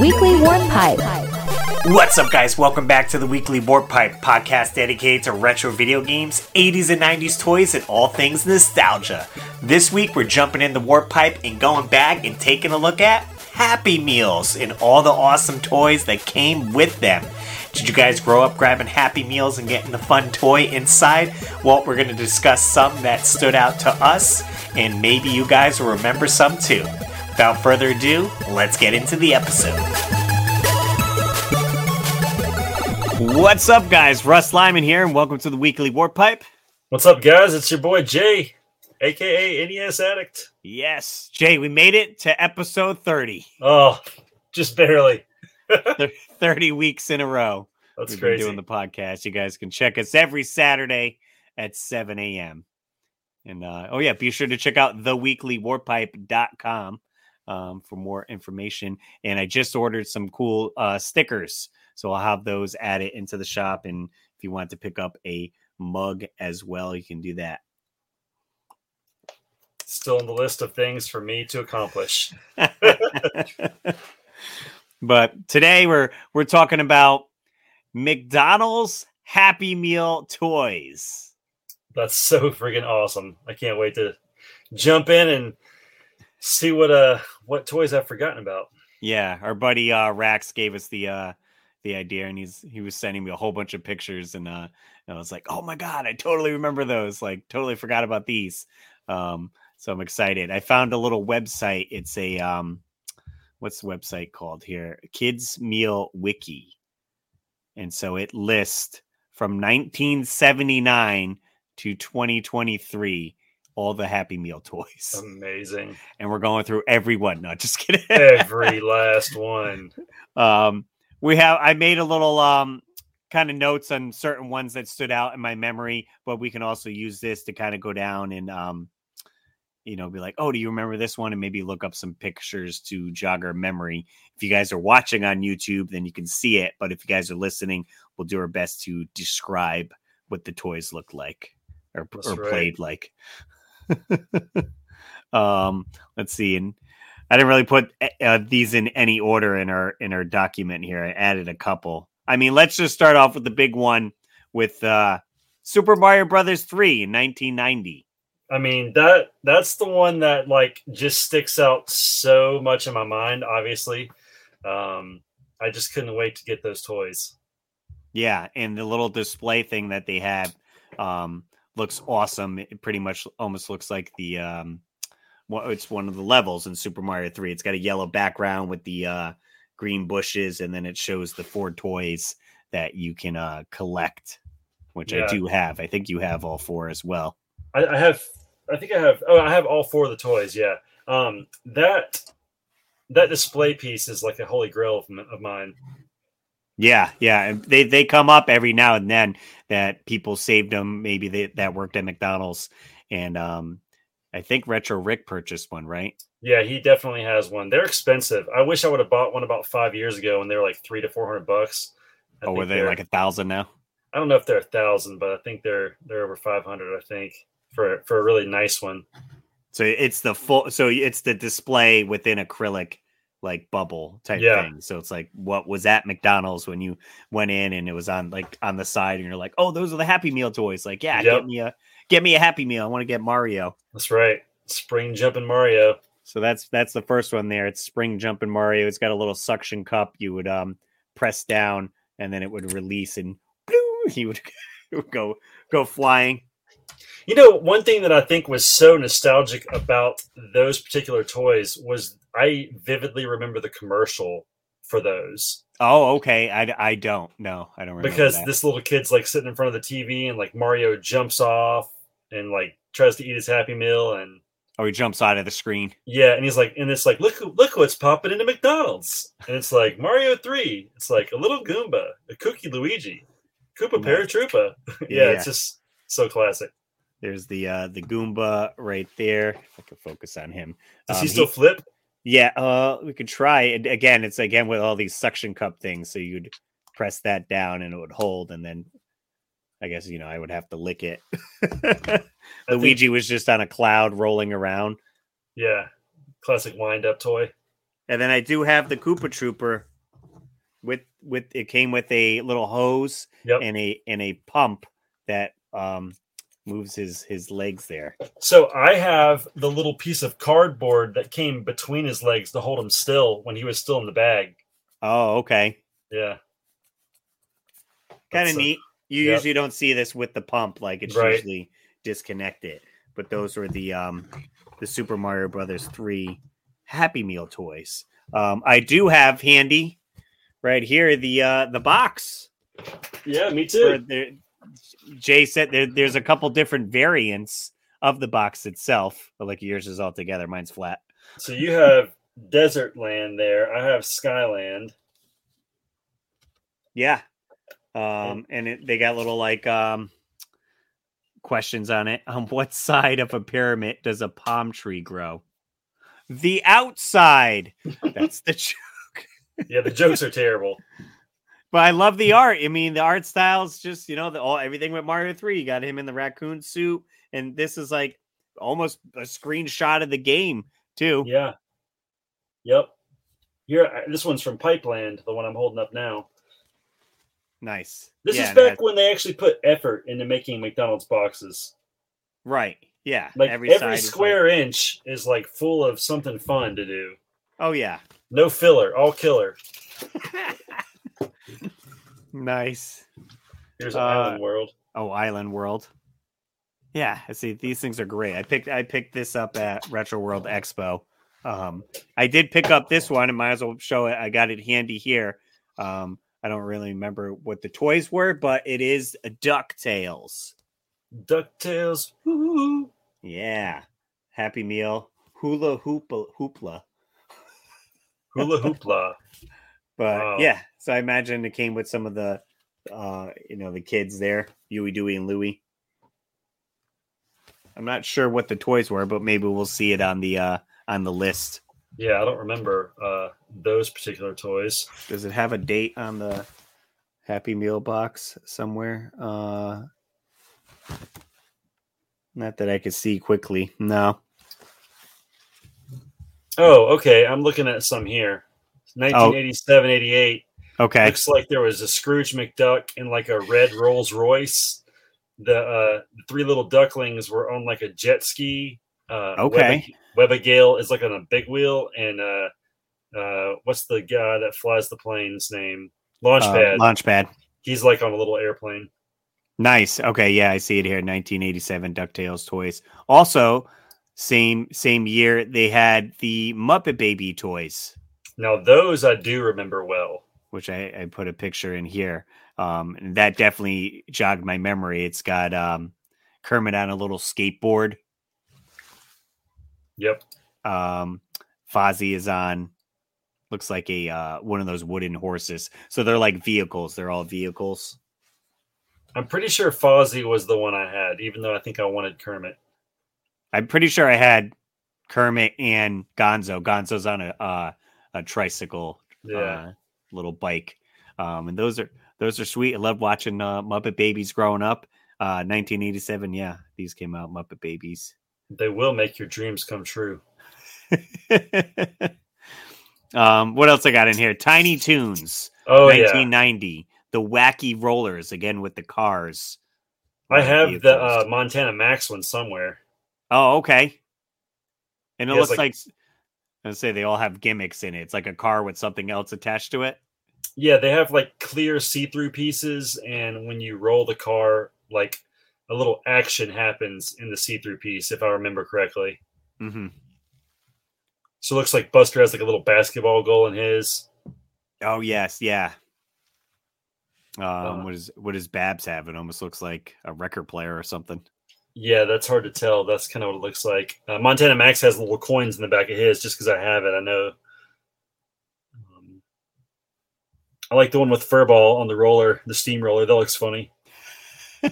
Weekly Warp Pipe. What's up, guys? Welcome back to the Weekly Warp Pipe podcast dedicated to retro video games, 80s and 90s toys, and all things nostalgia. This week, we're jumping in the Warp Pipe and going back and taking a look at Happy Meals and all the awesome toys that came with them. Did you guys grow up grabbing Happy Meals and getting the fun toy inside? Well, we're going to discuss some that stood out to us, and maybe you guys will remember some too. Without further ado, let's get into the episode. What's up, guys? Russ Lyman here, and welcome to the Weekly Warp Pipe. What's up, guys? It's your boy Jay, aka NES Addict. Yes, Jay, we made it to episode 30. Oh, just barely. 30 weeks in a row. That's We've crazy. been doing the podcast. You guys can check us every Saturday at 7 a.m. And uh, oh, yeah, be sure to check out theweeklywarppipe.com um, for more information. And I just ordered some cool uh, stickers. So I'll have those added into the shop. And if you want to pick up a mug as well, you can do that. Still on the list of things for me to accomplish. but today we're we're talking about McDonald's Happy Meal toys. That's so freaking awesome. I can't wait to jump in and see what uh what toys I've forgotten about. Yeah, our buddy uh Rax gave us the uh the idea and he's he was sending me a whole bunch of pictures and uh and I was like, "Oh my god, I totally remember those. Like totally forgot about these." Um so I'm excited. I found a little website. It's a um what's the website called here? Kids Meal Wiki. And so it lists from 1979 to 2023 all the Happy Meal toys. Amazing. and we're going through every one. No, just kidding. Every last one. um we have i made a little um kind of notes on certain ones that stood out in my memory but we can also use this to kind of go down and um you know be like oh do you remember this one and maybe look up some pictures to jog our memory if you guys are watching on youtube then you can see it but if you guys are listening we'll do our best to describe what the toys looked like or, or right. played like um let's see and I didn't really put uh, these in any order in our in our document here. I added a couple. I mean, let's just start off with the big one with uh, Super Mario Brothers 3 in 1990. I mean that that's the one that like just sticks out so much in my mind. Obviously, um, I just couldn't wait to get those toys. Yeah, and the little display thing that they have um, looks awesome. It pretty much almost looks like the um, well, it's one of the levels in Super Mario 3. It's got a yellow background with the uh, green bushes, and then it shows the four toys that you can uh, collect, which I do have. I think you have all four as well. I, I have, I think I have. Oh, I have all four of the toys. Yeah. Um, that that display piece is like a holy grail of, of mine. Yeah, yeah, and they they come up every now and then that people saved them. Maybe they, that worked at McDonald's, and um, I think Retro Rick purchased one, right? Yeah, he definitely has one. They're expensive. I wish I would have bought one about five years ago, and they were like three to four hundred bucks. I or were they like a thousand now? I don't know if they're a thousand, but I think they're they're over five hundred. I think for for a really nice one. So it's the full. So it's the display within acrylic, like bubble type Yeah. thing. So it's like what was at McDonald's when you went in and it was on like on the side, and you're like, oh, those are the Happy Meal toys. Like, yeah, Yep. get me a get me a Happy Meal. I want to get Mario. That's right. Spring jumping Mario. So that's that's the first one there. It's Spring Jumping Mario. It's got a little suction cup. You would um press down, and then it would release, and bloop, he would, he would go go flying. You know, one thing that I think was so nostalgic about those particular toys was I vividly remember the commercial for those Oh, okay. I, I don't. No, I don't remember because that. this little kid's like sitting in front of the TV and like Mario jumps off and like tries to eat his Happy Meal and oh, he jumps out of the screen. yeah, and he's like, and it's like, look, who- look what's popping into McDonald's, and it's like Mario Three. It's like a little Goomba, a Cookie Luigi, Koopa Nice. Paratroopa. yeah, Yeah. it's just so classic. There's the uh the Goomba right there. If I could focus on him. Does Um, he still flip? Yeah, uh we could try it again. It's again with all these suction cup things. So you'd press that down and it would hold, and then I guess you know I would have to lick it. Luigi was just on a cloud rolling around. Yeah, classic wind up toy. And then I do have the Koopa Trooper with with it came with a little hose Yep. and a and a pump that um moves his his legs there. So I have the little piece of cardboard that came between his legs to hold him still when he was still in the bag. Oh, okay. Yeah. Kind of neat. You yep. usually don't see this with the pump, like it's Right. usually disconnected. But those were the um the Super Mario Brothers 3 Happy Meal toys. Um I do have handy right here the uh the box Yeah, me for too. the Jay said there, there's a couple different variants of the box itself, but like yours is all together. Mine's flat. So you have desert land there. I have skyland. Yeah. Um, and it, they got little like um questions on it. On what side of a pyramid does a palm tree grow? The outside. That's the joke. Yeah, the jokes are terrible. But I love the art. I mean, the art style's just you know the all everything with Mario Three. You got him in the raccoon suit, and this is like almost a screenshot of the game too. Yeah. Yep. Here, uh, this one's from Pipeland, the one I'm holding up now. Nice. This Yeah, is back that- when they actually put effort into making McDonald's boxes. right. Yeah. Like every every, side is like- square inch is like full of something fun to do. oh yeah. No filler, all killer. nice. Here's Uh, Island World. Oh, Island World. Yeah, I see. These things are great. I picked I picked this up at Retro World Expo. Um, I did pick up this one, and might as well show it. I got it handy here. Um, I don't really remember what the toys were, but it is a Ducktales. DuckTales. Woo-hoo. Yeah, Happy Meal, Hula Hoopla, Hoopla. Hula Hoopla. But yeah, so I imagine it came with some of the, uh, you know, the kids there, Huey, Dewey, and Louie. I'm not sure what the toys were, but maybe we'll see it on the uh on the list. Yeah, I don't remember uh, those particular toys. Does it have a date on the Happy Meal box somewhere? Uh not that I could see quickly. No. Oh, okay. I'm looking at some here. 1987, 88. Okay. Looks like there was a Scrooge McDuck in like a red Rolls Royce. The uh, the three little ducklings were on like a jet ski. Uh, Okay. Webba, Gale is like on a big wheel, and uh, uh, what's the guy that flies the plane's name? Uh, Launchpad. Launchpad. He's like on a little airplane. Nice. Okay, yeah, I see it here. 1987 DuckTales toys. Also, same same year they had the Muppet Baby toys, Now those I do remember well. which I, I put a picture in here. Um, and that definitely jogged my memory. It's got um, Kermit on a little skateboard. Yep. Um, Fozzie is on. Looks like a uh, one of those wooden horses. So they're like vehicles. They're all vehicles. I'm pretty sure Fozzie was the one I had, even though I think I wanted Kermit. I'm pretty sure I had Kermit and Gonzo. Gonzo's on a uh, a tricycle, Yeah. uh, little bike, um, and those are those are sweet. I love watching uh, Muppet Babies growing up. Uh, 1987, yeah, these came out. Muppet Babies. They will make your dreams come true. um, what else I got in here? Tiny Toons, Oh yeah. 1990. The Wacky Rollers again with the cars. I uh, have the uh, Montana Max one somewhere. Oh, okay. And it looks like- like, I say they all have gimmicks in it. It's like a car with something else attached to it. Yeah, they have like clear see-through pieces, and when you roll the car, like a little action happens in the see-through piece, if I remember correctly. Mm-hmm. So it looks like Buster has like a little basketball goal in his. Oh yes, yeah. Um, Uh, what is what does Babs have? It almost looks like a record player or something. Yeah, that's hard to tell. That's kind of what it looks like. Uh, Montana Max has little coins in the back of his, just because I have it. I know. Um, I like the one with Furball on the roller, the steamroller. That looks funny.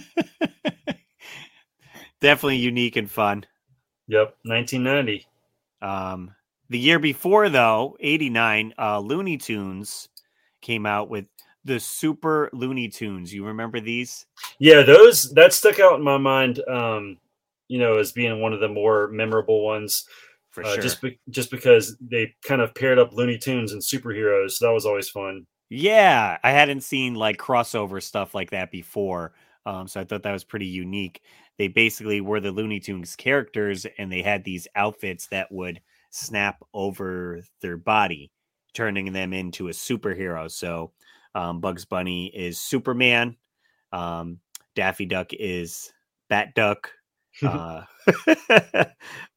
Definitely unique and fun. Yep, 1990. Um, the year before, though, '89, uh, Looney Tunes came out with the Super Looney Tunes. You remember these? Yeah, those that stuck out in my mind. Um, you know, as being one of the more memorable ones, For uh, sure. just be, just because they kind of paired up Looney Tunes and superheroes. So that was always fun. Yeah, I hadn't seen like crossover stuff like that before. Um, so I thought that was pretty unique. They basically were the Looney Tunes characters, and they had these outfits that would snap over their body, turning them into a superhero. So um, Bugs Bunny is Superman. Um, Daffy Duck is Bat Duck. Uh,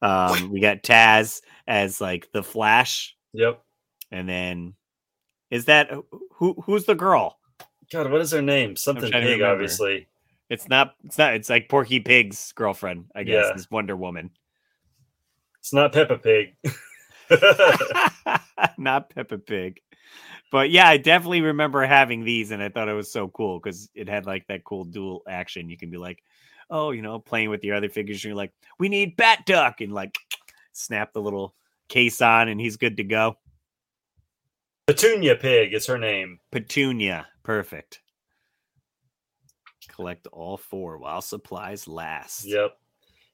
um, we got Taz as like the Flash, Yep. and then is that who? Who's the girl? God, what is her name? Something big, obviously. It's not. It's not. It's like Porky Pig's girlfriend. I guess Yeah. is Wonder Woman. It's not Peppa Pig. not Peppa Pig. But yeah, I definitely remember having these, and I thought it was so cool because it had like that cool dual action. You can be like, oh, you know, playing with your other figures. And you're like, we need Bat Duck, and like snap the little case on, and he's good to go. Petunia Pig is her name. Petunia, perfect. Collect all four while supplies last. Yep.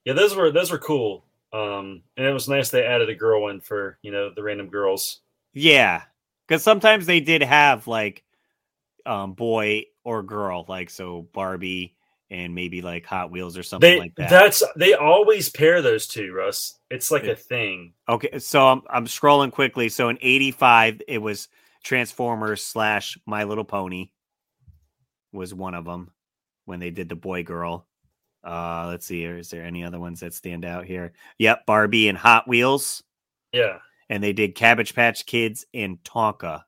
Yeah, those were those were cool. Um, and it was nice they added a girl one for you know the random girls. Yeah, because sometimes they did have like um boy or girl, like so Barbie and maybe like Hot Wheels or something They like that. that's they always pair those two, Russ. It's like Yeah. a thing. Okay, so I'm I'm scrolling quickly. So in '85, it was Transformers slash My Little Pony was one of them when they did the boy girl. Uh, let's see. Is there any other ones that stand out here? Yep, Barbie and Hot Wheels, Yeah. and they did Cabbage Patch Kids and Tonka.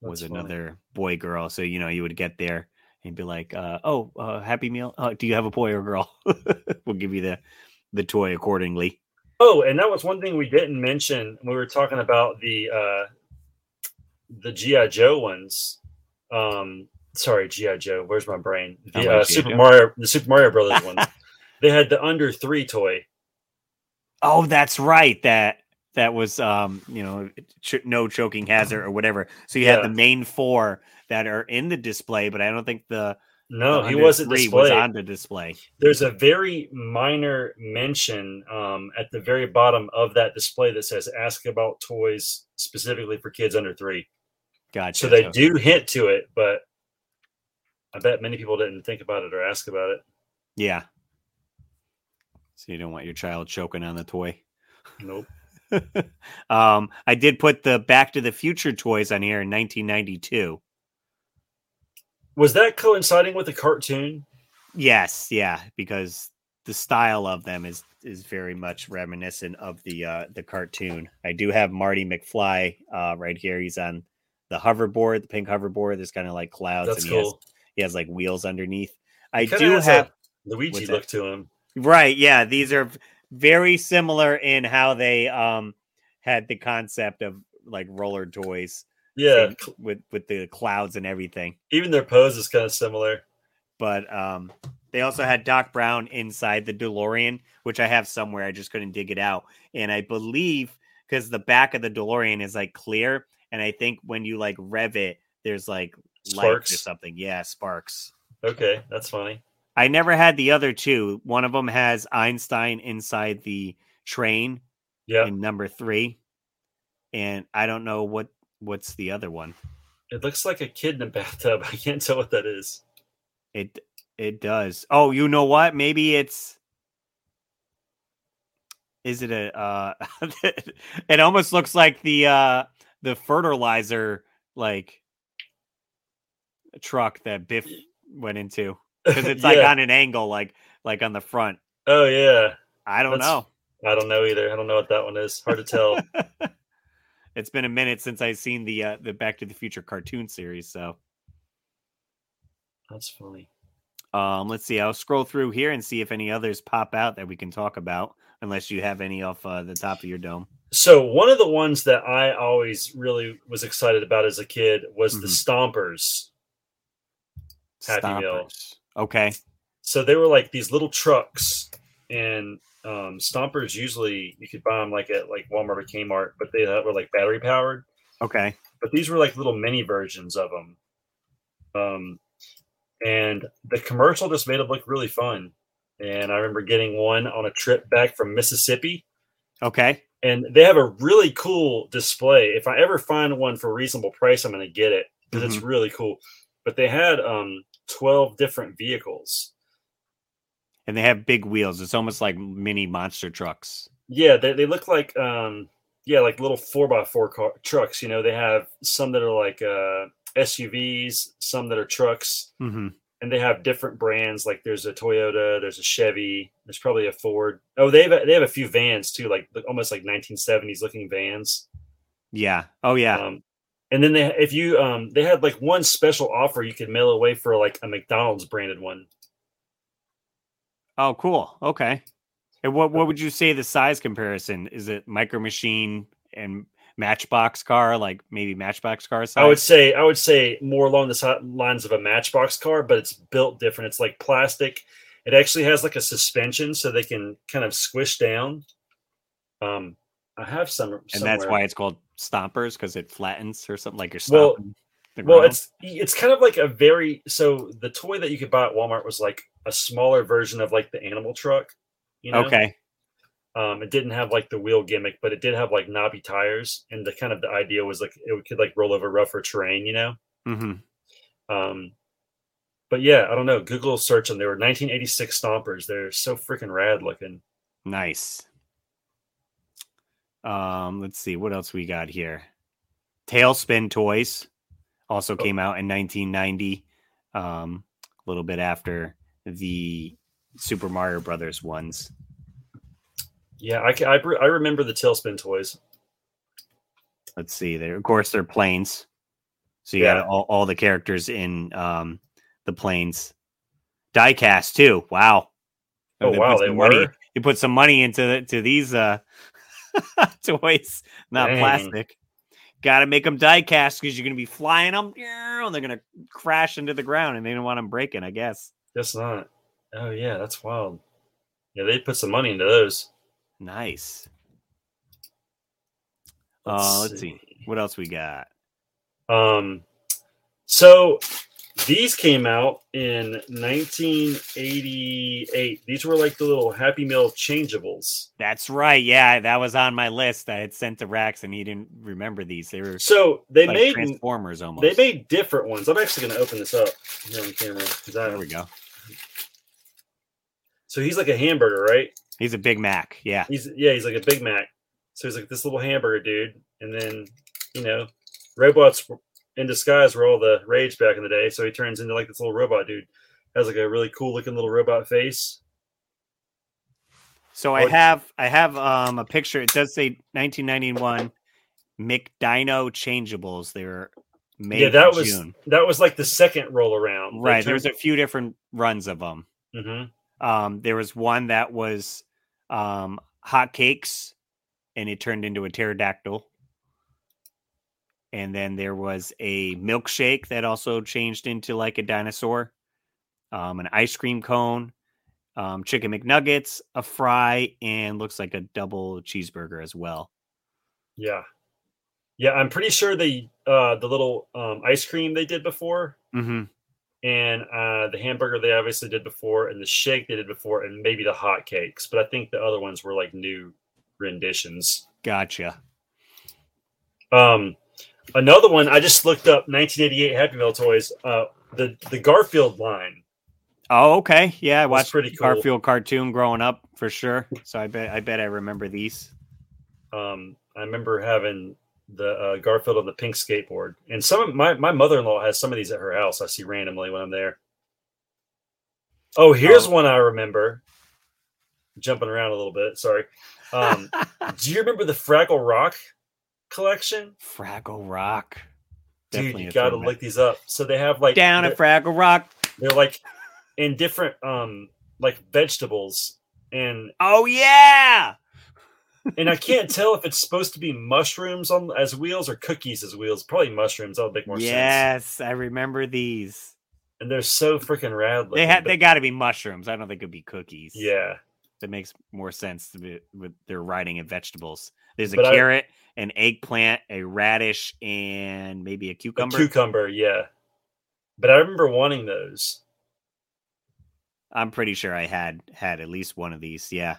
was that's funny. another boy girl. So you know you would get there and be like, uh, "Oh, uh, Happy Meal. Uh, do you have a boy or girl? we'll give you the the toy accordingly." Oh, and that was one thing we didn't mention when we were talking about the uh the GI Joe ones. Um, sorry, GI Joe. Where's my brain? The uh, Super Joe. Mario, the Super Mario Brothers one. They had the under three toy. Oh, that's right. That that was um, you know, ch- no choking hazard or whatever. So you had the main four that are in the display, but I don't think the No, the he wasn't three was on the display. There's a very minor mention um, at the very bottom of that display that says "Ask about toys specifically for kids under three. Gotcha. So they do hint to it, but I bet many people didn't think about it or ask about it. Yeah. So you don't want your child choking on the toy. Nope. um, I did put the Back to the Future toys on here in 1992. Was that coinciding with the cartoon? Yes, yeah, because the style of them is is very much reminiscent of the uh the cartoon. I do have Marty McFly uh right here. He's on the hoverboard, the pink hoverboard. There's kind of like clouds That's and cool. He has like wheels underneath. I do have Luigi that? look to him. Right. Yeah. These are very similar in how they um had the concept of like roller toys. Yeah, With with the clouds and everything. even their pose is kind of similar. But um they also had Doc Brown inside the DeLorean, which I have somewhere. I just couldn't dig it out. And I believe because the back of the DeLorean is like clear, and I think when you like rev it, there's like lights or something. Yeah, sparks. Okay, that's funny. I never had the other two. One of them has Einstein inside the train Yeah, in number three, and I don't know what what's the other one. it looks like a kid in a bathtub. I can't tell what that is. It it does. Oh, you know what? Maybe it's. Is it a? uh It almost looks like the uh the fertilizer like truck that Biff went into because it's like Yeah. on an angle, like like on the front. Oh yeah, I don't That's- know. I don't know either. I don't know what that one is. Hard to tell. it's been a minute since I've seen the uh, the Back to the Future cartoon series. So That's funny. um, let's see. I'll scroll through here and see if any others pop out that we can talk about. Unless you have any off uh, the top of your dome. So one of the ones that I always really was excited about as a kid was the Mhm. Stompers. Happy Meal. Okay. So they were like these little trucks, and um, Stompers usually you could buy them like at like Walmart or Kmart, but they were like battery powered. Okay. But these were like little mini versions of them. Um, and the commercial just made it look really fun. And I remember getting one on a trip back from Mississippi. Okay. and they have a really cool display. If I ever find one for a reasonable price, I'm going to get it because it's really cool. But they had um 12 different vehicles. And they have big wheels. It's almost like mini monster trucks. Yeah, they, they look like um yeah, like little four by four car trucks. You know, they have some that are like uh SUVs, some that are trucks, Mm-hmm. and they have different brands. Like there's a Toyota, there's a Chevy, there's probably a Ford. Oh, they have a, they have a few vans too, like almost like 1970s looking vans. Yeah. Oh yeah. Um, and then they if you um they had like one special offer you could mail away for like a McDonald's branded one. oh, cool. Okay. And what what would you say the size comparison? Is it Micro Machine and Matchbox car, like maybe Matchbox car size? I would say I would say more along the lines of a Matchbox car, but it's built different. It's like plastic. It actually has like a suspension, so they can kind of squish down. Um, I have some, and somewhere. that's why it's called stompers because it flattens or something like you're Well- stomping. the Well, it's it's kind of like a very so the toy that you could buy at Walmart was like a smaller version of like the animal truck. You know? okay. Um, it didn't have like the wheel gimmick, but it did have like knobby tires, and the kind of the idea was like it could like roll over rougher terrain, you know. hmm Um, but yeah, I don't know. Google search them. They were 1986 stompers. They're so freaking rad looking. Nice. Um, let's see what else we got here. Tailspin Toys also Oh. came out in 1990, um, a little bit after the Super Mario Brothers ones. Yeah, I, I, I remember the tailspin toys. Let's see. There, of course, they're planes. So you Yeah. got all, all the characters in um, the planes. Diecast too. Wow. Oh They wow, they money. were. You put some money into the, to these uh, toys, not Dang. plastic. Got to make them die cast because you're going to be flying them, and they're going to crash into the ground, and they don't want them breaking. I guess. Guess not. Oh yeah, that's wild. Yeah, they put some money into those. Nice. Uh, let's see. What else we got? Um, so these came out in 1988. These were like the little Happy Meal changeables. That's right. Yeah, that was on my list. I had sent to Rax, and he didn't remember these. They were So they like made Transformers almost. they made different ones. I'm actually going to open this up here on camera I There we go. So he's like a hamburger, right? He's a Big Mac. Yeah. He's yeah, he's like a Big Mac. So he's like this little hamburger dude, and then you know, robots in disguise were all the rage back in the day. So he turns into like this little robot dude. Has like a really cool looking little robot face. So I have I have um a picture. It does say 1991 McDino changeables. They were made yeah, that in was June. that was like the second roll around. Right. There was a few different runs of them. hmm Um, there was one that was um hot cakes, and it turned into a pterodactyl. And then there was a milkshake that also changed into like a dinosaur. Um, an ice cream cone, um, chicken McNuggets, a fry, and looks like a double cheeseburger as well. Yeah, yeah. I'm pretty sure they uh the little um, ice cream they did before, Mm-hmm. and uh the hamburger they obviously did before, and the shake they did before, and maybe the hot cakes. But I think the other ones were like new renditions. Gotcha. Um, another one I just looked up 1988 Happy Meal toys. Uh, the the Garfield line. Oh, okay. Yeah, I watched pretty cool. Garfield cartoon growing up for sure. So I bet I bet I remember these. Um, I remember having the uh, Garfield on the pink skateboard, and some of my my mother in law has some of these at her house. I see randomly when I'm there. Oh, here's Oh. one I remember. Jumping around a little bit. Sorry. Um, do you remember the Fraggle Rock collection? Fraggle Rock. Dude, you gotta look these up. So they have like down at Fraggle Rock. they're like in different um like vegetables and Oh yeah. and I can't tell if it's supposed to be mushrooms on as wheels or cookies as wheels. Probably mushrooms. That would make more sense. Yes, I remember these. And they're so freaking rad. They had they got to be mushrooms. I don't think it'd be cookies. yeah. that makes more sense to be with their riding in vegetables. There's a But I- carrot, an eggplant, a radish, and maybe a A cucumber. cucumber, yeah. But I remember wanting those. I'm pretty sure I had had at least one of these. Yeah.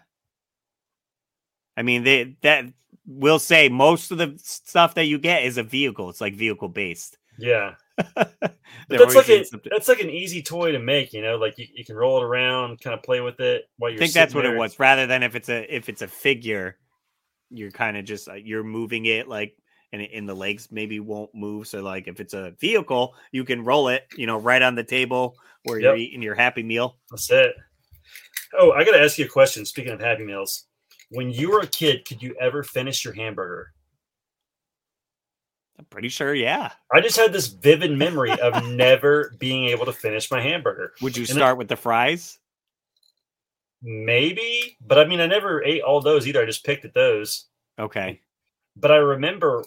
I mean, they that will say most of the stuff that you get is a vehicle. It's like vehicle based. Yeah. that's like a, that's like an easy toy to make, you know, like you, you can roll it around, kind of play with it while you're. I think that's what there. it was. Rather than if it's a if it's a figure, you're kind of just uh, you're moving it like and in the legs maybe won't move. So like if it's a vehicle, you can roll it, you know, right on the table where yep. you're eating your Happy Meal. That's it. Oh, I got to ask you a question. Speaking of Happy Meals, when you were a kid, could you ever finish your hamburger? I'm pretty sure, yeah. I just had this vivid memory of never being able to finish my hamburger. Would you and start with the fries? Maybe, but I mean, I never ate all those either. I just picked at those. Okay. But I remember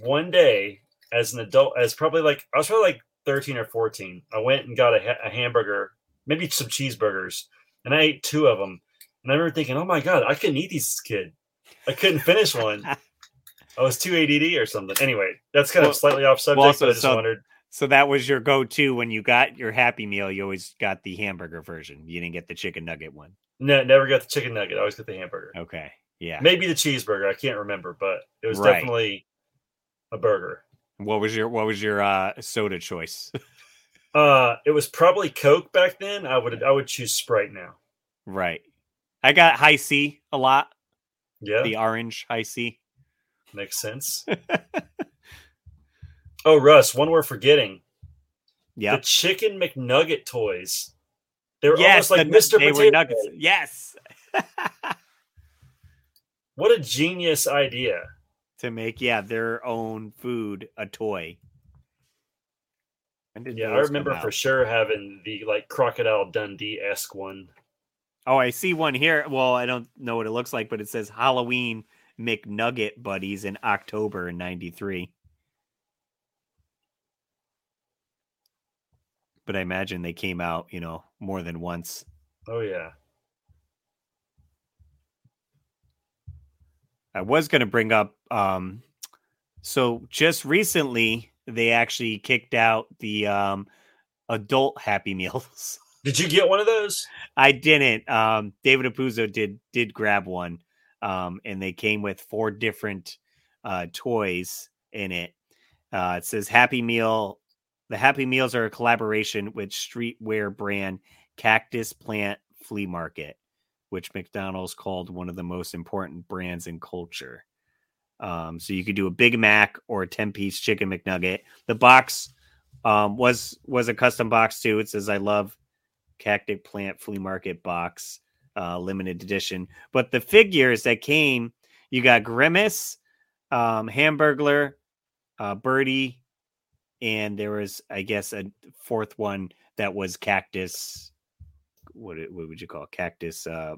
one day as an adult, as probably like I was probably like 13 or 14. I went and got a, a hamburger, maybe some cheeseburgers, and I ate two of them. And I remember thinking, "Oh my god, I couldn't eat these as kid. I couldn't finish one. I was too ADD or something." Anyway, that's kind well, of slightly off subject. Well, also, I just so, wondered. So that was your go-to when you got your Happy Meal. You always got the hamburger version. You didn't get the chicken nugget one. No, never got the chicken nugget. I always got the hamburger. Okay. Yeah. Maybe the cheeseburger. I can't remember, but it was right. definitely a burger. What was your what was your uh soda choice? uh it was probably Coke back then. I would I would choose Sprite now. Right. I got Hi-C a lot. Yeah. The orange Hi-C Makes sense. oh, Russ, one we're forgetting. Yeah. The chicken McNugget toys. They were yes, almost like the, Mr. They Potato. Were nuggets. Yes. what a genius idea. To make, yeah, their own food a toy. yeah, I remember for sure having the like Crocodile Dundee esque one. Oh, I see one here. Well, I don't know what it looks like, but it says Halloween McNugget Buddies in October in 93. But I imagine they came out, you know, more than once. Oh, yeah. I was going to bring up um so just recently they actually kicked out the um adult happy meals. Did you get one of those? I didn't. Um, David Apuzzo did did grab one, um, and they came with four different uh, toys in it. Uh, it says Happy Meal. The Happy Meals are a collaboration with streetwear brand Cactus Plant Flea Market, which McDonald's called one of the most important brands in culture. Um, so you could do a Big Mac or a ten piece chicken McNugget. The box um, was was a custom box too. It says I love Cactus Plant Flea Market box, uh, limited edition. But the figures that came, you got Grimace, um, Hamburglar, uh, Birdie, and there was, I guess, a fourth one that was Cactus. What, what would you call it? cactus? Uh,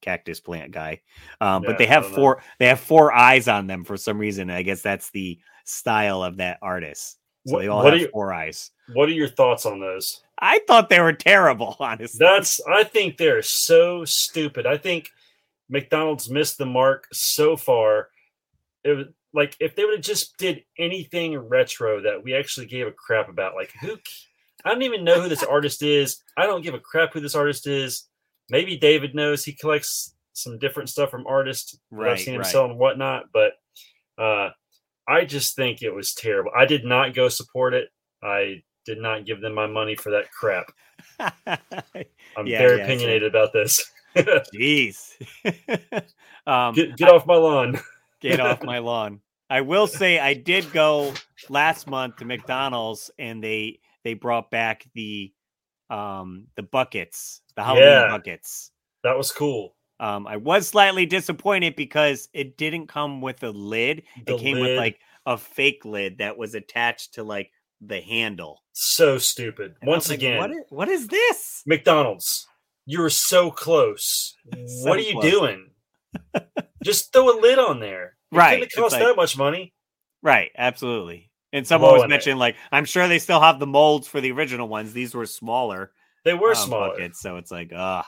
cactus plant guy. Um, yeah, but they have four. Know. They have four eyes on them for some reason. I guess that's the style of that artist. So what, they all have four eyes. What are your thoughts on those? I thought they were terrible, honestly. That's I think they're so stupid. I think McDonald's missed the mark so far. It was like if they would have just did anything retro that we actually gave a crap about. Like who I don't even know who this artist is. I don't give a crap who this artist is. Maybe David knows he collects some different stuff from artists. Right, I've seen him right. sell and whatnot, but uh I just think it was terrible. I did not go support it. I did not give them my money for that crap. I'm yeah, very yeah, opinionated so. about this. Jeez. um, get, get I, off my lawn. Get off my lawn. I will say I did go last month to McDonald's and they they brought back the um the buckets, the Halloween yeah, buckets. That was cool. Um, I was slightly disappointed because it didn't come with a lid. The it came lid. with like a fake lid that was attached to like the handle. So stupid. And Once like, again, what is, what is this? McDonald's, you were so close. so what are you close. doing? Just throw a lid on there. It right. It cost like, that much money. Right. Absolutely. And someone was mentioning, it. like, I'm sure they still have the molds for the original ones. These were smaller. They were um, smaller. Buckets, so it's like, ah.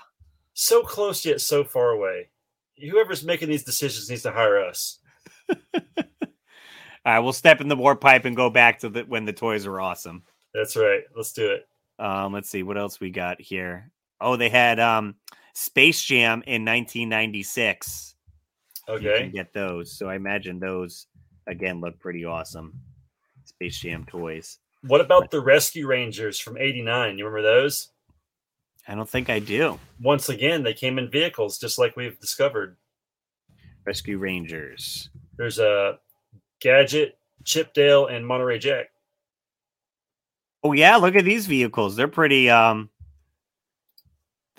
So close yet so far away. Whoever's making these decisions needs to hire us. All right, we'll step in the warp pipe and go back to the, when the toys were awesome. That's right. Let's do it. Um, let's see what else we got here. Oh, they had um Space Jam in 1996. You Okay. can get those. So I imagine those again look pretty awesome. Space Jam toys. What about the Rescue Rangers from '89? You remember those? I don't think I do. Once again, they came in vehicles, just like we've discovered. Rescue Rangers. There's a Gadget, Chipdale, and Monterey Jack. Oh yeah, look at these vehicles. They're pretty um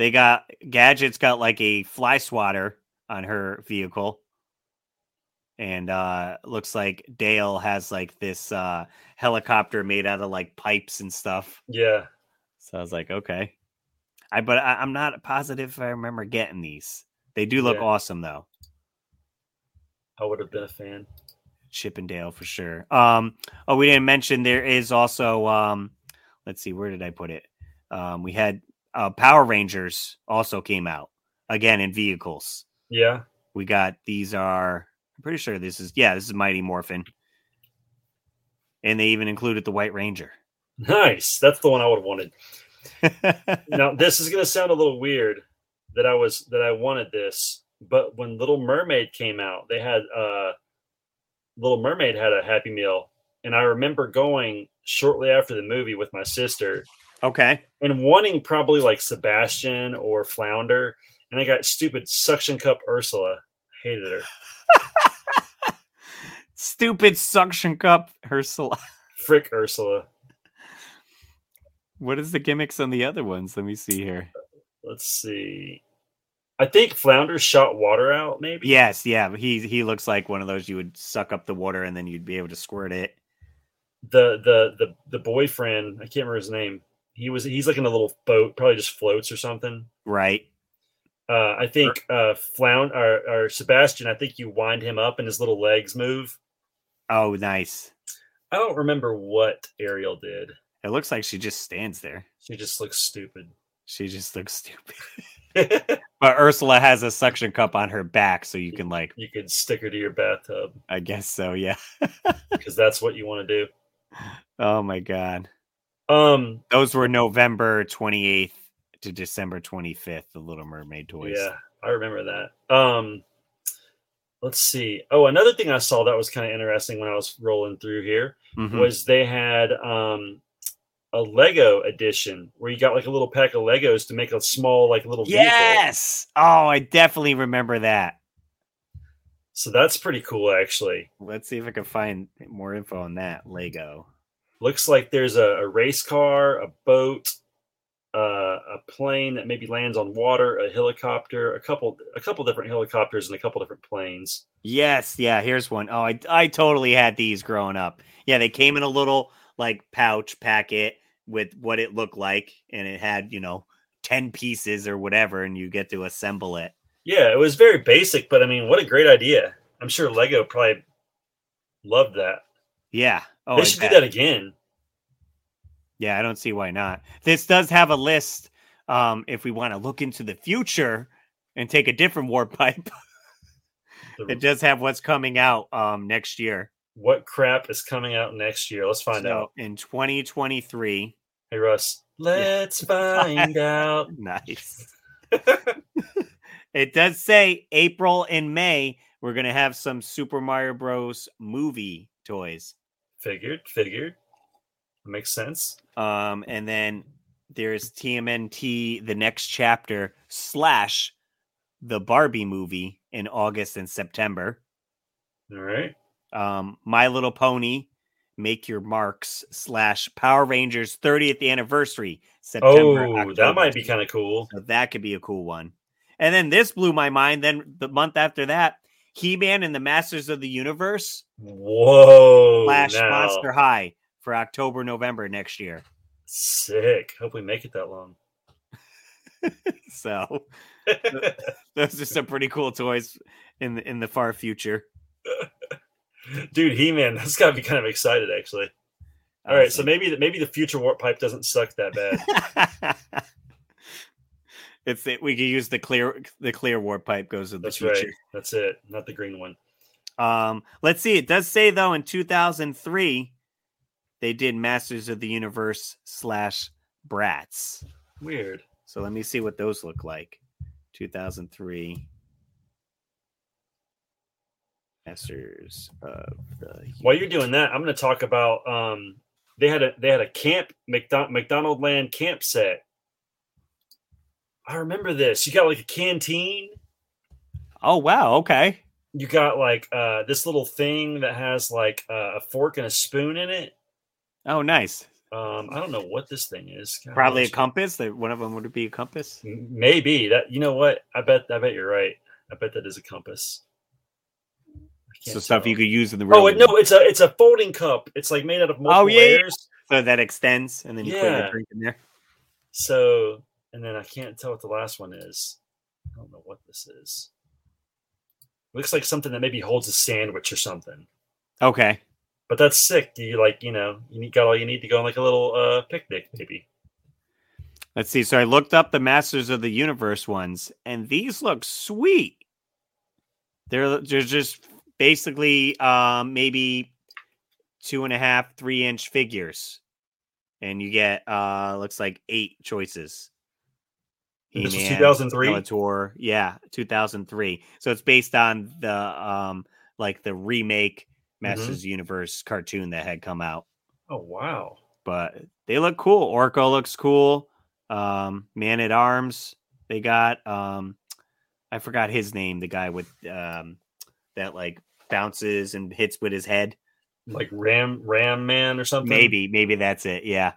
they got gadgets got like a fly swatter on her vehicle. And uh looks like Dale has like this uh helicopter made out of like pipes and stuff. Yeah, So I was like, okay. I but I, I'm not positive if I remember getting these. They do look Yeah. awesome though. I would have been a fan. Chippendale for sure. Um, oh, we didn't mention there is also um, let's see, where did I put it? Um, we had uh, Power Rangers also came out again in vehicles. Yeah, We got these are I'm pretty sure this is yeah this is Mighty Morphin, and they even included the White Ranger. nice. That's the one I would have wanted. now this is going to sound a little weird that I was that I wanted this, but when Little Mermaid came out, they had uh Little Mermaid had a Happy Meal, and I remember going shortly after the movie with my sister okay, and wanting probably like Sebastian or Flounder, and I got stupid suction cup Ursula. Hated her. stupid suction cup Ursula. Frick Ursula. What is the gimmicks on the other ones? Let me see here. Let's see. I think Flounder shot water out. Maybe. Yes, yeah, he he looks like one of those you would suck up the water and then you'd be able to squirt it. the the the the boyfriend i can't remember his name he was he's like in a little boat probably just floats or something Right. uh i think uh flound or, or sebastian i think you wind him up and his little legs move Oh, nice. i don't remember what ariel did It looks like she just stands there. she just looks stupid She just looks stupid. But Ursula has a suction cup on her back, so you can like, you can stick her to your bathtub I guess so, yeah. because that's what you want to do Oh my god. Um Those were November 28th to December 25th, the Little Mermaid toys. yeah i remember that um let's see oh another thing i saw that was kind of interesting when i was rolling through here Mhm. was they had um a Lego edition where you got like a little pack of Legos to make a small like little vehicle. Yes. Oh, I definitely remember that. So that's pretty cool actually. Let's see if I can find more info on that Lego. Looks like there's a, a race car, a boat, uh, a plane that maybe lands on water, a helicopter, a couple a couple different helicopters and a couple different planes. Yes, yeah, here's one. Oh, I I totally had these growing up. Yeah, they came in a little like pouch packet with what it looked like and it had, you know, 10 pieces or whatever and you get to assemble it. Yeah, it was very basic, but I mean, what a great idea. I'm sure Lego probably loved that. Yeah. Oh, they should do that again. Yeah, I don't see why not. This does have a list um if we want to look into the future and take a different warp pipe. It does have what's coming out um next year. what crap is coming out next year? Let's find So, out. in 2023. Hey Russ, let's find out. Nice. It does say April and May we're going to have some Super Mario Bros movie toys. Figured, figured. Makes sense. Um and then there's TMNT the next chapter slash the Barbie movie in August and September. All right. Um My Little Pony Make Your Marks slash Power Rangers 30th anniversary September. Oh, that might be kind of cool. So that could be a cool one. And then this blew my mind. Then the month after that, He Man and the Masters of the Universe Whoa. slash now. Monster High for October, November next year. Sick. Hope we make it that long. So those are some pretty cool toys in the in the far future. Dude, He Man, that's got to be kind of excited, actually. All right, so maybe the, maybe the future warp pipe doesn't suck that bad. It's it. We could use the clear the clear warp pipe goes to the That's future. right. That's it. Not the green one. Um, let's see. It does say though in 2003 they did Masters of the Universe slash Brats. Weird. So let me see what those look like. 2003. Masters of the. While you're doing that, I'm going to talk about. Um, they had a they had a camp McDonald McDonald Land camp set. I remember this. You got like a canteen. Oh wow! Okay. You got like uh, this little thing that has like uh, a fork and a spoon in it. Oh, nice. Um, I don't know what this thing is. God, Probably a compass. That one of them would be a compass. Maybe that. You know what? I bet. I bet you're right. I bet that is a compass. So stuff you could use in the real. Oh no! It's a it's a folding cup. It's like made out of multiple yeah, yeah. layers. So that extends, and then you put Yeah. your drink in there. So, and then I can't tell what the last one is. I don't know what this is. Looks like something that maybe holds a sandwich or something. Okay. But that's sick. Do you like, you know, you got all you need to go on like a little uh picnic, maybe. Let's see. So I looked up the Masters of the Universe ones, and these look sweet. They're they're just basically um, maybe two and a half, three inch figures, and you get uh looks like eight choices. And this was 2003? Skeletor, yeah, two thousand three. So it's based on the um like the remake Masters of the Universe cartoon that had come out Oh wow. but they look cool. Orko looks cool. Um, Man at Arms, they got. Um, I forgot his name. The guy with um, that like bounces and hits with his head. Like Ram Ram Man or something. Maybe, maybe that's it. Yeah.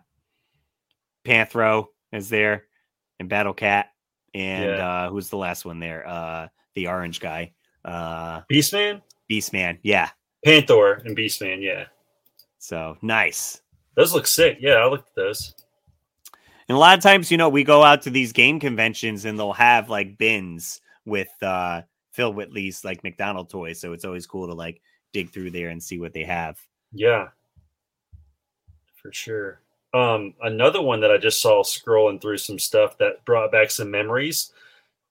Panthro is there, and Battle Cat, and Yeah. uh, who's the last one there? Uh, the orange guy, uh, Beastman? Beastman. Yeah. Panther and Beastman, yeah. So nice. Those look sick. Yeah, I looked at those. And a lot of times, you know, we go out to these game conventions and they'll have like bins with uh with these like McDonald toys. So it's always cool to like dig through there and see what they have. Yeah. For sure. Um, another one that I just saw scrolling through some stuff that brought back some memories.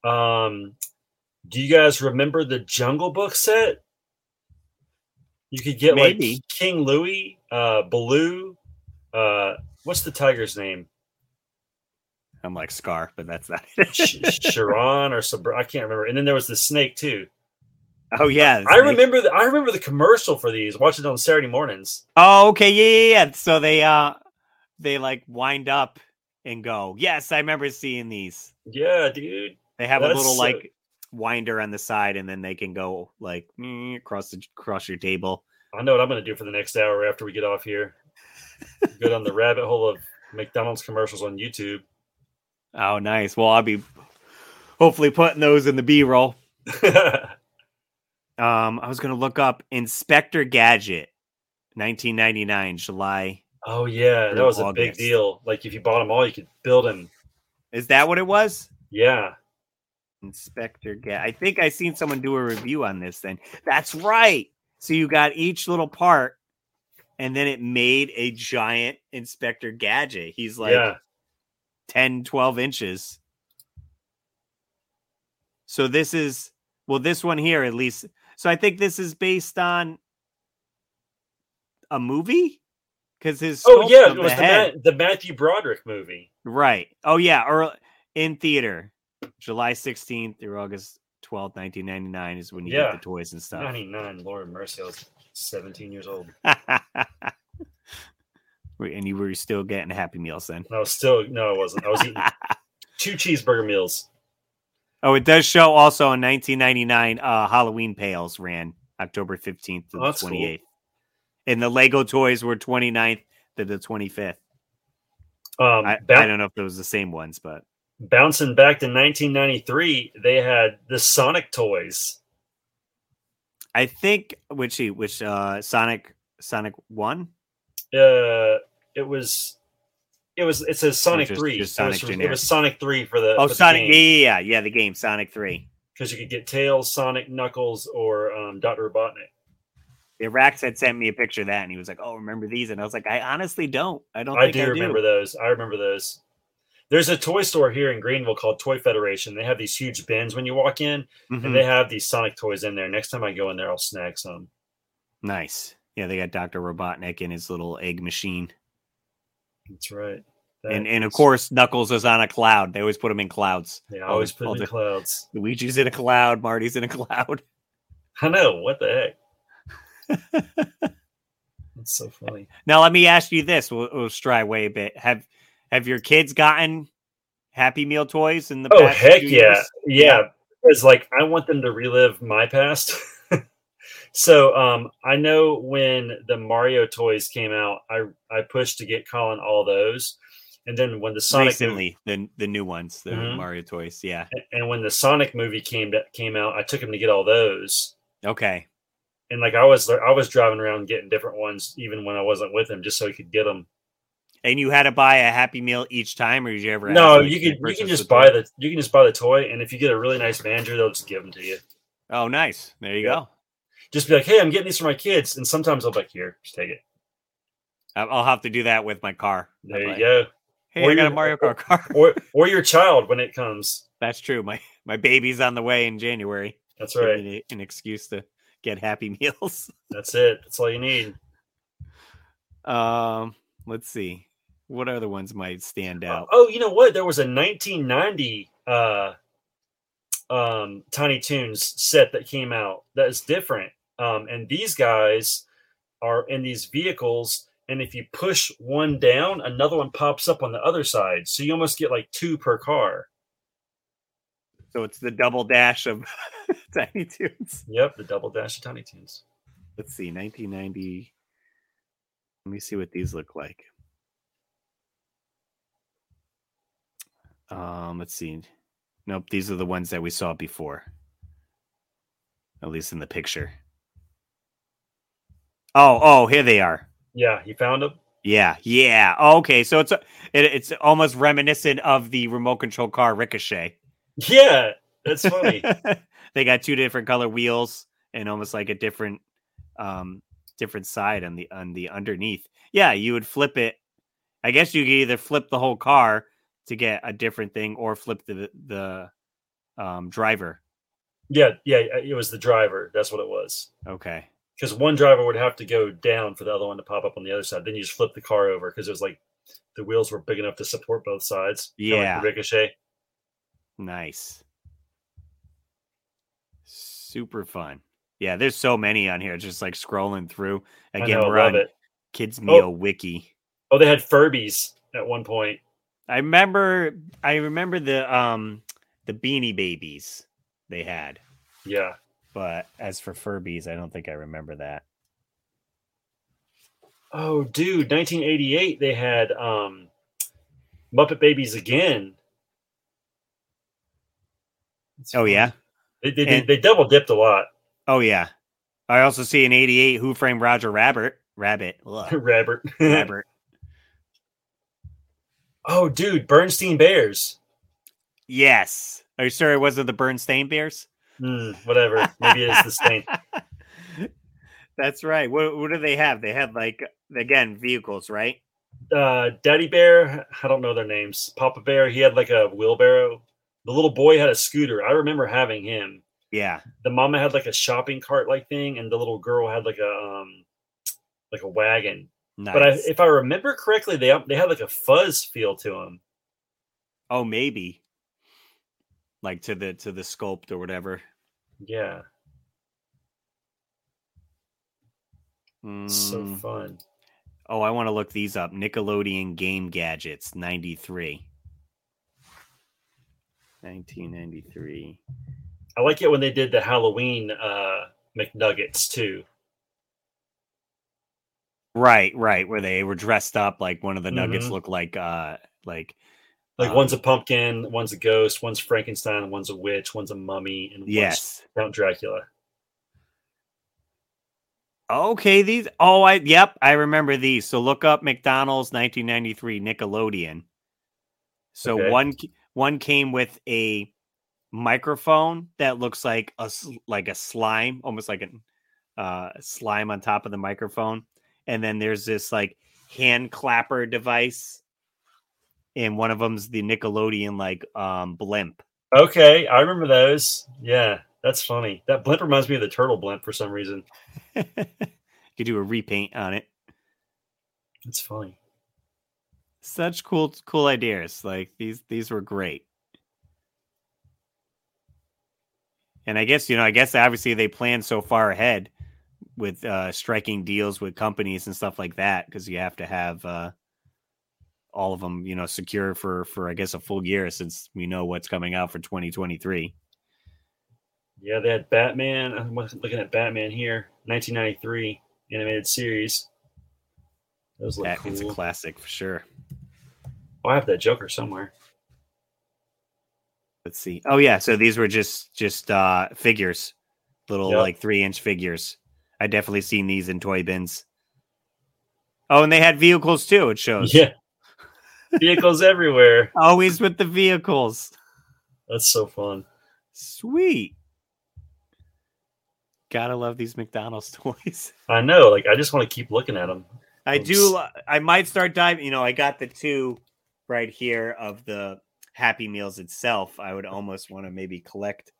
Um, do you guys remember the Jungle Book set? You could get Maybe. like King Louie, uh, Baloo, uh, what's the tiger's name? I'm like Scar, but that's not Sh- Sharon or Sabra? I can't remember. And then there was the snake too. Oh yeah. I remember the I remember the commercial for these. Watch it on Saturday mornings. Oh, okay, yeah, yeah, yeah. So they uh they like wind up and go. Yes, I remember seeing these. Yeah, dude. They have a little like winder on the side, and then they can go like mm, across the across your table. I know what I'm going to do for the next hour after we get off here. Go down the rabbit hole of McDonald's commercials on YouTube. Oh, nice. Well, I'll be hopefully putting those in the B roll. Um, I was gonna look up Inspector Gadget, 1999, July. Oh yeah, that was a big deal. Like if you bought them all, you could build them. Is that what it was? Yeah, Inspector Gadget. I think I seen someone do a review on this. thing. that's right. So you got each little part, and then it made a giant Inspector Gadget. He's like yeah. 10, 12 inches. So this is well, this one here at least. So I think this is based on a movie because his Oh yeah, it was the head- Ma- the Matthew Broderick movie. right. Oh yeah, or in theater, July sixteenth through August twelfth, nineteen ninety nine is when you Yeah. get the toys and stuff. Ninety nine. Lord mercy, I was seventeen years old. and you were still getting Happy Meals then. Was still no, I wasn't. I was eating two cheeseburger meals. Oh, it does show also in 1999. Uh, Halloween Pails ran October 15th to Oh, the that's cool. 28th, and the Lego toys were 29th to the 25th. Um, I, I don't know if it was the same ones, but bouncing back to 1993, they had the Sonic toys. I think which he which uh Sonic Sonic One. Uh, it was, it was. It says Sonic just- Three. just It was- Sonic it, was Sonic Three for the Oh, for the Sonic! Yeah, yeah, yeah, yeah, the game Sonic Three. because you could get Tails, Sonic, Knuckles, or um, Doctor Robotnik. Yeah, Rax had sent me a picture of that, and he was like, "Oh, remember these?" And I was like, "I honestly don't. I don't I do I remember those. I remember those. There's a toy store here in Greenville called Toy Federation. They have these huge bins when you walk in, Mhm. and they have these Sonic toys in there. Next time I go in there, I'll snag some. Nice. Yeah, they got Doctor Robotnik and his little egg machine, That's right. and That and of course Knuckles is on a cloud. They always put him in clouds. they always put them in the- clouds. Luigi's in a cloud. Marty's in a cloud. I know what the heck. That's so funny. Now let me ask you this: We'll, we'll stray away a bit. Have Have your kids gotten Happy Meal toys in the Oh past heck yeah, years? yeah. It's like I want them to relive my past. so um, I know when the Mario toys came out, I I pushed to get Colin all those, and then when the Sonic movie, recently the the new ones, the Mhm. Mario toys. Yeah. and when the Sonic movie came came out, I took him to get all those. Okay. And like I was I was driving around getting different ones even when I wasn't with him, just so he could get them. And you had to buy a Happy Meal each time, or did you ever? No, you can you can the just toy? buy the you can just buy the toy, and if you get a really nice manager, they'll just give them to you. Oh, nice. There you Yeah. go. Just be like, hey, I'm getting these for my kids, and sometimes I'll be like, here, just take it. I- I'll have to do that with my car. There I'm you like, go. Hey, Or I got a your- Mario Kart car. Or or your child when it comes. That's true. My my baby's on the way in January. That's right. An excuse to get Happy Meals. That's it. That's all you need. Um, let's see. What other ones might stand out? Oh, you know what? There was a 1990 uh, um, Tiny Toons set that came out that is different. Um, and these guys are in these vehicles, and if you push one down, another one pops up on the other side. So you almost get like two per car. So it's the double dash of Tiny Toons. Yep, the double dash of Tiny Toons. Let's see, 1990. Let me see what these look like. Um, let's see. Nope, these are the ones that we saw before. At least in the picture. Oh, oh, here they are. Yeah, you found them. Yeah, yeah. Oh, okay, so it's a, it, it's almost reminiscent of the remote control car Ricochet. Yeah, that's funny. they got two different color wheels and almost like a different um different side on the on the underneath. Yeah, you would flip it. I guess you could either flip the whole car to get a different thing or flip the the um driver. yeah, yeah, it was the driver. That's what it was. Okay. because one driver would have to go down for the other one to pop up on the other side. Then you just flip the car over because it was like the wheels were big enough to support both sides. kinda like Yeah. ricochet. Nice. Super fun. Yeah, there's so many on here. Just like scrolling through. Again, know, we're on it. Kids Meal Wiki. Oh, they had Furbies at one point. I remember I remember the um the beanie babies they had. Yeah, But as for Furbies, I don't think I remember that. Oh, dude, 1988 they had um Muppet Babies again. It's Oh funny. yeah. they they, And- they double dipped a lot. Oh yeah. I also see an 88 Who Framed Roger Rabbit. Rabbit. Rabbit. Rabbit. oh, dude, Bernstein Bears. Yes. Are you sure it wasn't the Bernstein Bears? Hmm, whatever. Maybe it's the stain. That's right. What, what do they have? They had like again vehicles, right? uh Daddy Bear, I don't know their names. Papa Bear, he had like a wheelbarrow. The little boy had a scooter. I remember having him. Yeah. The mama had like a shopping cart like thing, and the little girl had like a um like a wagon. Nice. But I, if I remember correctly, they they had like a fuzz feel to them. oh, maybe. Like to the to the sculpt or whatever. Yeah, so Mm. fun. Oh, I want to look these up. Nickelodeon Game Gadgets, 93. 1993. I like it when they did the Halloween uh McNuggets too. Right, right. Where they were dressed up like one of the nuggets Mhm. looked like uh like Like Um, one's a pumpkin, one's a ghost, one's Frankenstein, one's a witch, one's a mummy, and one's yes. Count Dracula. Okay, these oh I yep, I remember these. So look up McDonald's 1993 Nickelodeon. So Okay. one one came with a microphone that looks like a like a slime, almost like a uh, slime on top of the microphone, and then there's this like hand clapper device, and one of them's the Nickelodeon like um blimp. Okay, I remember those. Yeah, that's funny. That blimp reminds me of the turtle blimp for some reason. You could do a repaint on it. That's funny. Such cool cool ideas. Like these these were great. And I guess you know, I guess obviously they plan so far ahead with uh, striking deals with companies and stuff like that because you have to have uh, all of them, you know, secure for for I guess a full year since we know what's coming out for 2023. Yeah, they had Batman. I'm looking at Batman here, 1993 animated series. Batman's cool. a classic for sure. Oh, I have that Joker somewhere. Let's see. Oh yeah, so these were just just uh figures, little yep. like three inch figures. I definitely seen these in toy bins. Oh, and they had vehicles too. It shows. Yeah, vehicles everywhere. Always with the vehicles. That's so fun. Sweet. Gotta love these McDonald's toys. I know. Like, I just want to keep looking at them. I Oops. do. I might start diving. You know, I got the two right here of the Happy Meals itself. I would almost want to maybe collect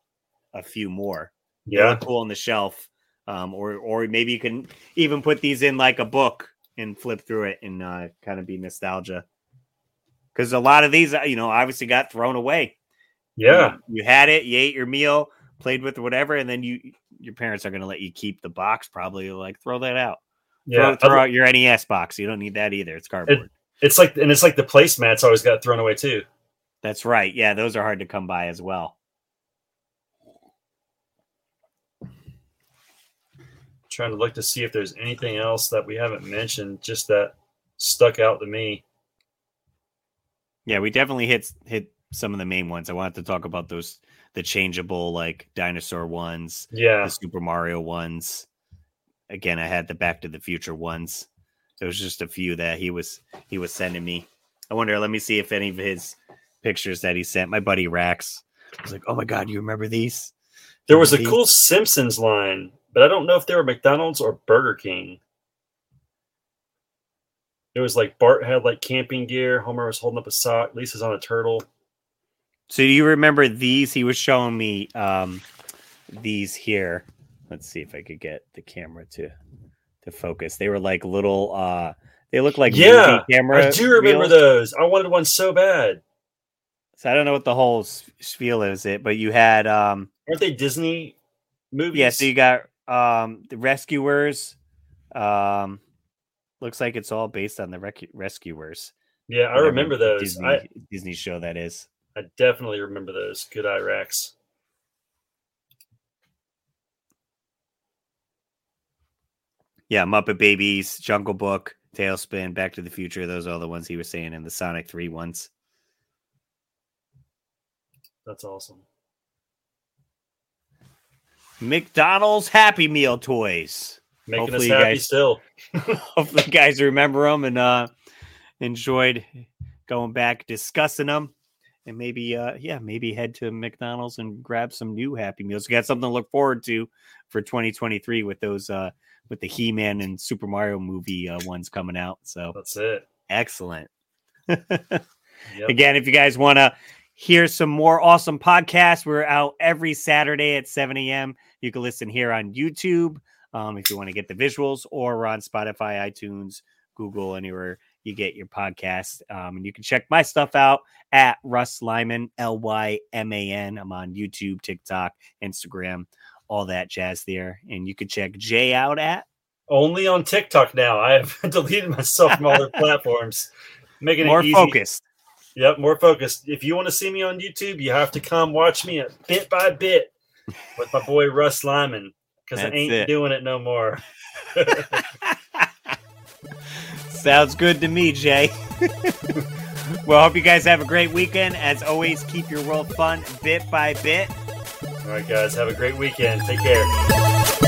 a few more. Yeah, cool on the shelf um, or or maybe you can even put these in like a book and flip through it and uh, kind of be nostalgia. Because a lot of these, uh, you know, obviously got thrown away. Yeah, you, you had it, you ate your meal, played with whatever, and then you your parents are going to let you keep the box. Probably like throw that out. Yeah, throw, throw out your NES box. You don't need that either. It's cardboard. It, it's like and it's like the placemats always got thrown away too. That's right. Yeah, those are hard to come by as well. trying to look to see if there's anything else that we haven't mentioned, just that stuck out to me. Yeah, we definitely hit hit some of the main ones. I wanted to talk about those the changeable like dinosaur ones, yeah, the Super Mario ones. Again, I had the Back to the Future ones. There was just a few that he was he was sending me. I wonder. Let me see if any of his pictures that he sent. My buddy Rax I was like, "Oh my god, you remember these?" There was a these? cool Simpsons line but I don't know if they were McDonald's or Burger King. It was like Bart had like camping gear. Homer was holding up a sock. Lisa's on a turtle. So do you remember these? He was showing me um, these here. Let's see if I could get the camera to to focus. They were like little. uh They look like yeah. camera. I do remember reels. those. I wanted one so bad. So I don't know what the whole spiel is. It, but you had. um Aren't they Disney movies? Yeah. So you got um, the Rescuers. Um, looks like it's all based on the rec- Rescuers. Yeah, I remember those. Disney, I, Disney show that is. I definitely remember those. Good eye Yeah, Muppet Babies, Jungle Book, TaleSpin, Back to the Future. Those are all the ones he was saying in the Sonic 3 ones. That's awesome. McDonald's Happy Meal toys. Making hopefully us happy guys, still. hopefully, you guys remember them and uh, enjoyed going back discussing them. And maybe, uh, yeah, maybe head to McDonald's and grab some new Happy Meals. We got something to look forward to for 2023 with those, uh, with the He Man and Super Mario movie uh, ones coming out. So that's it. Excellent. yep. Again, if you guys want to hear some more awesome podcasts, we're out every Saturday at 7 a.m. You can listen here on YouTube um, if you want to get the visuals, or on Spotify, iTunes, Google, anywhere you get your podcast. Um, and you can check my stuff out at Russ Lyman, L Y M A N. I'm on YouTube, TikTok, Instagram, all that jazz there. And you can check Jay out at only on TikTok now. I have deleted myself from other platforms, making more it more focused. Yep, more focused. If you want to see me on YouTube, you have to come watch me at bit by bit with my boy Russ Lyman because I ain't it. doing it no more. Sounds good to me, Jay. well, hope you guys have a great weekend. As always, keep your world fun bit by bit. All right, guys, have a great weekend. Take care.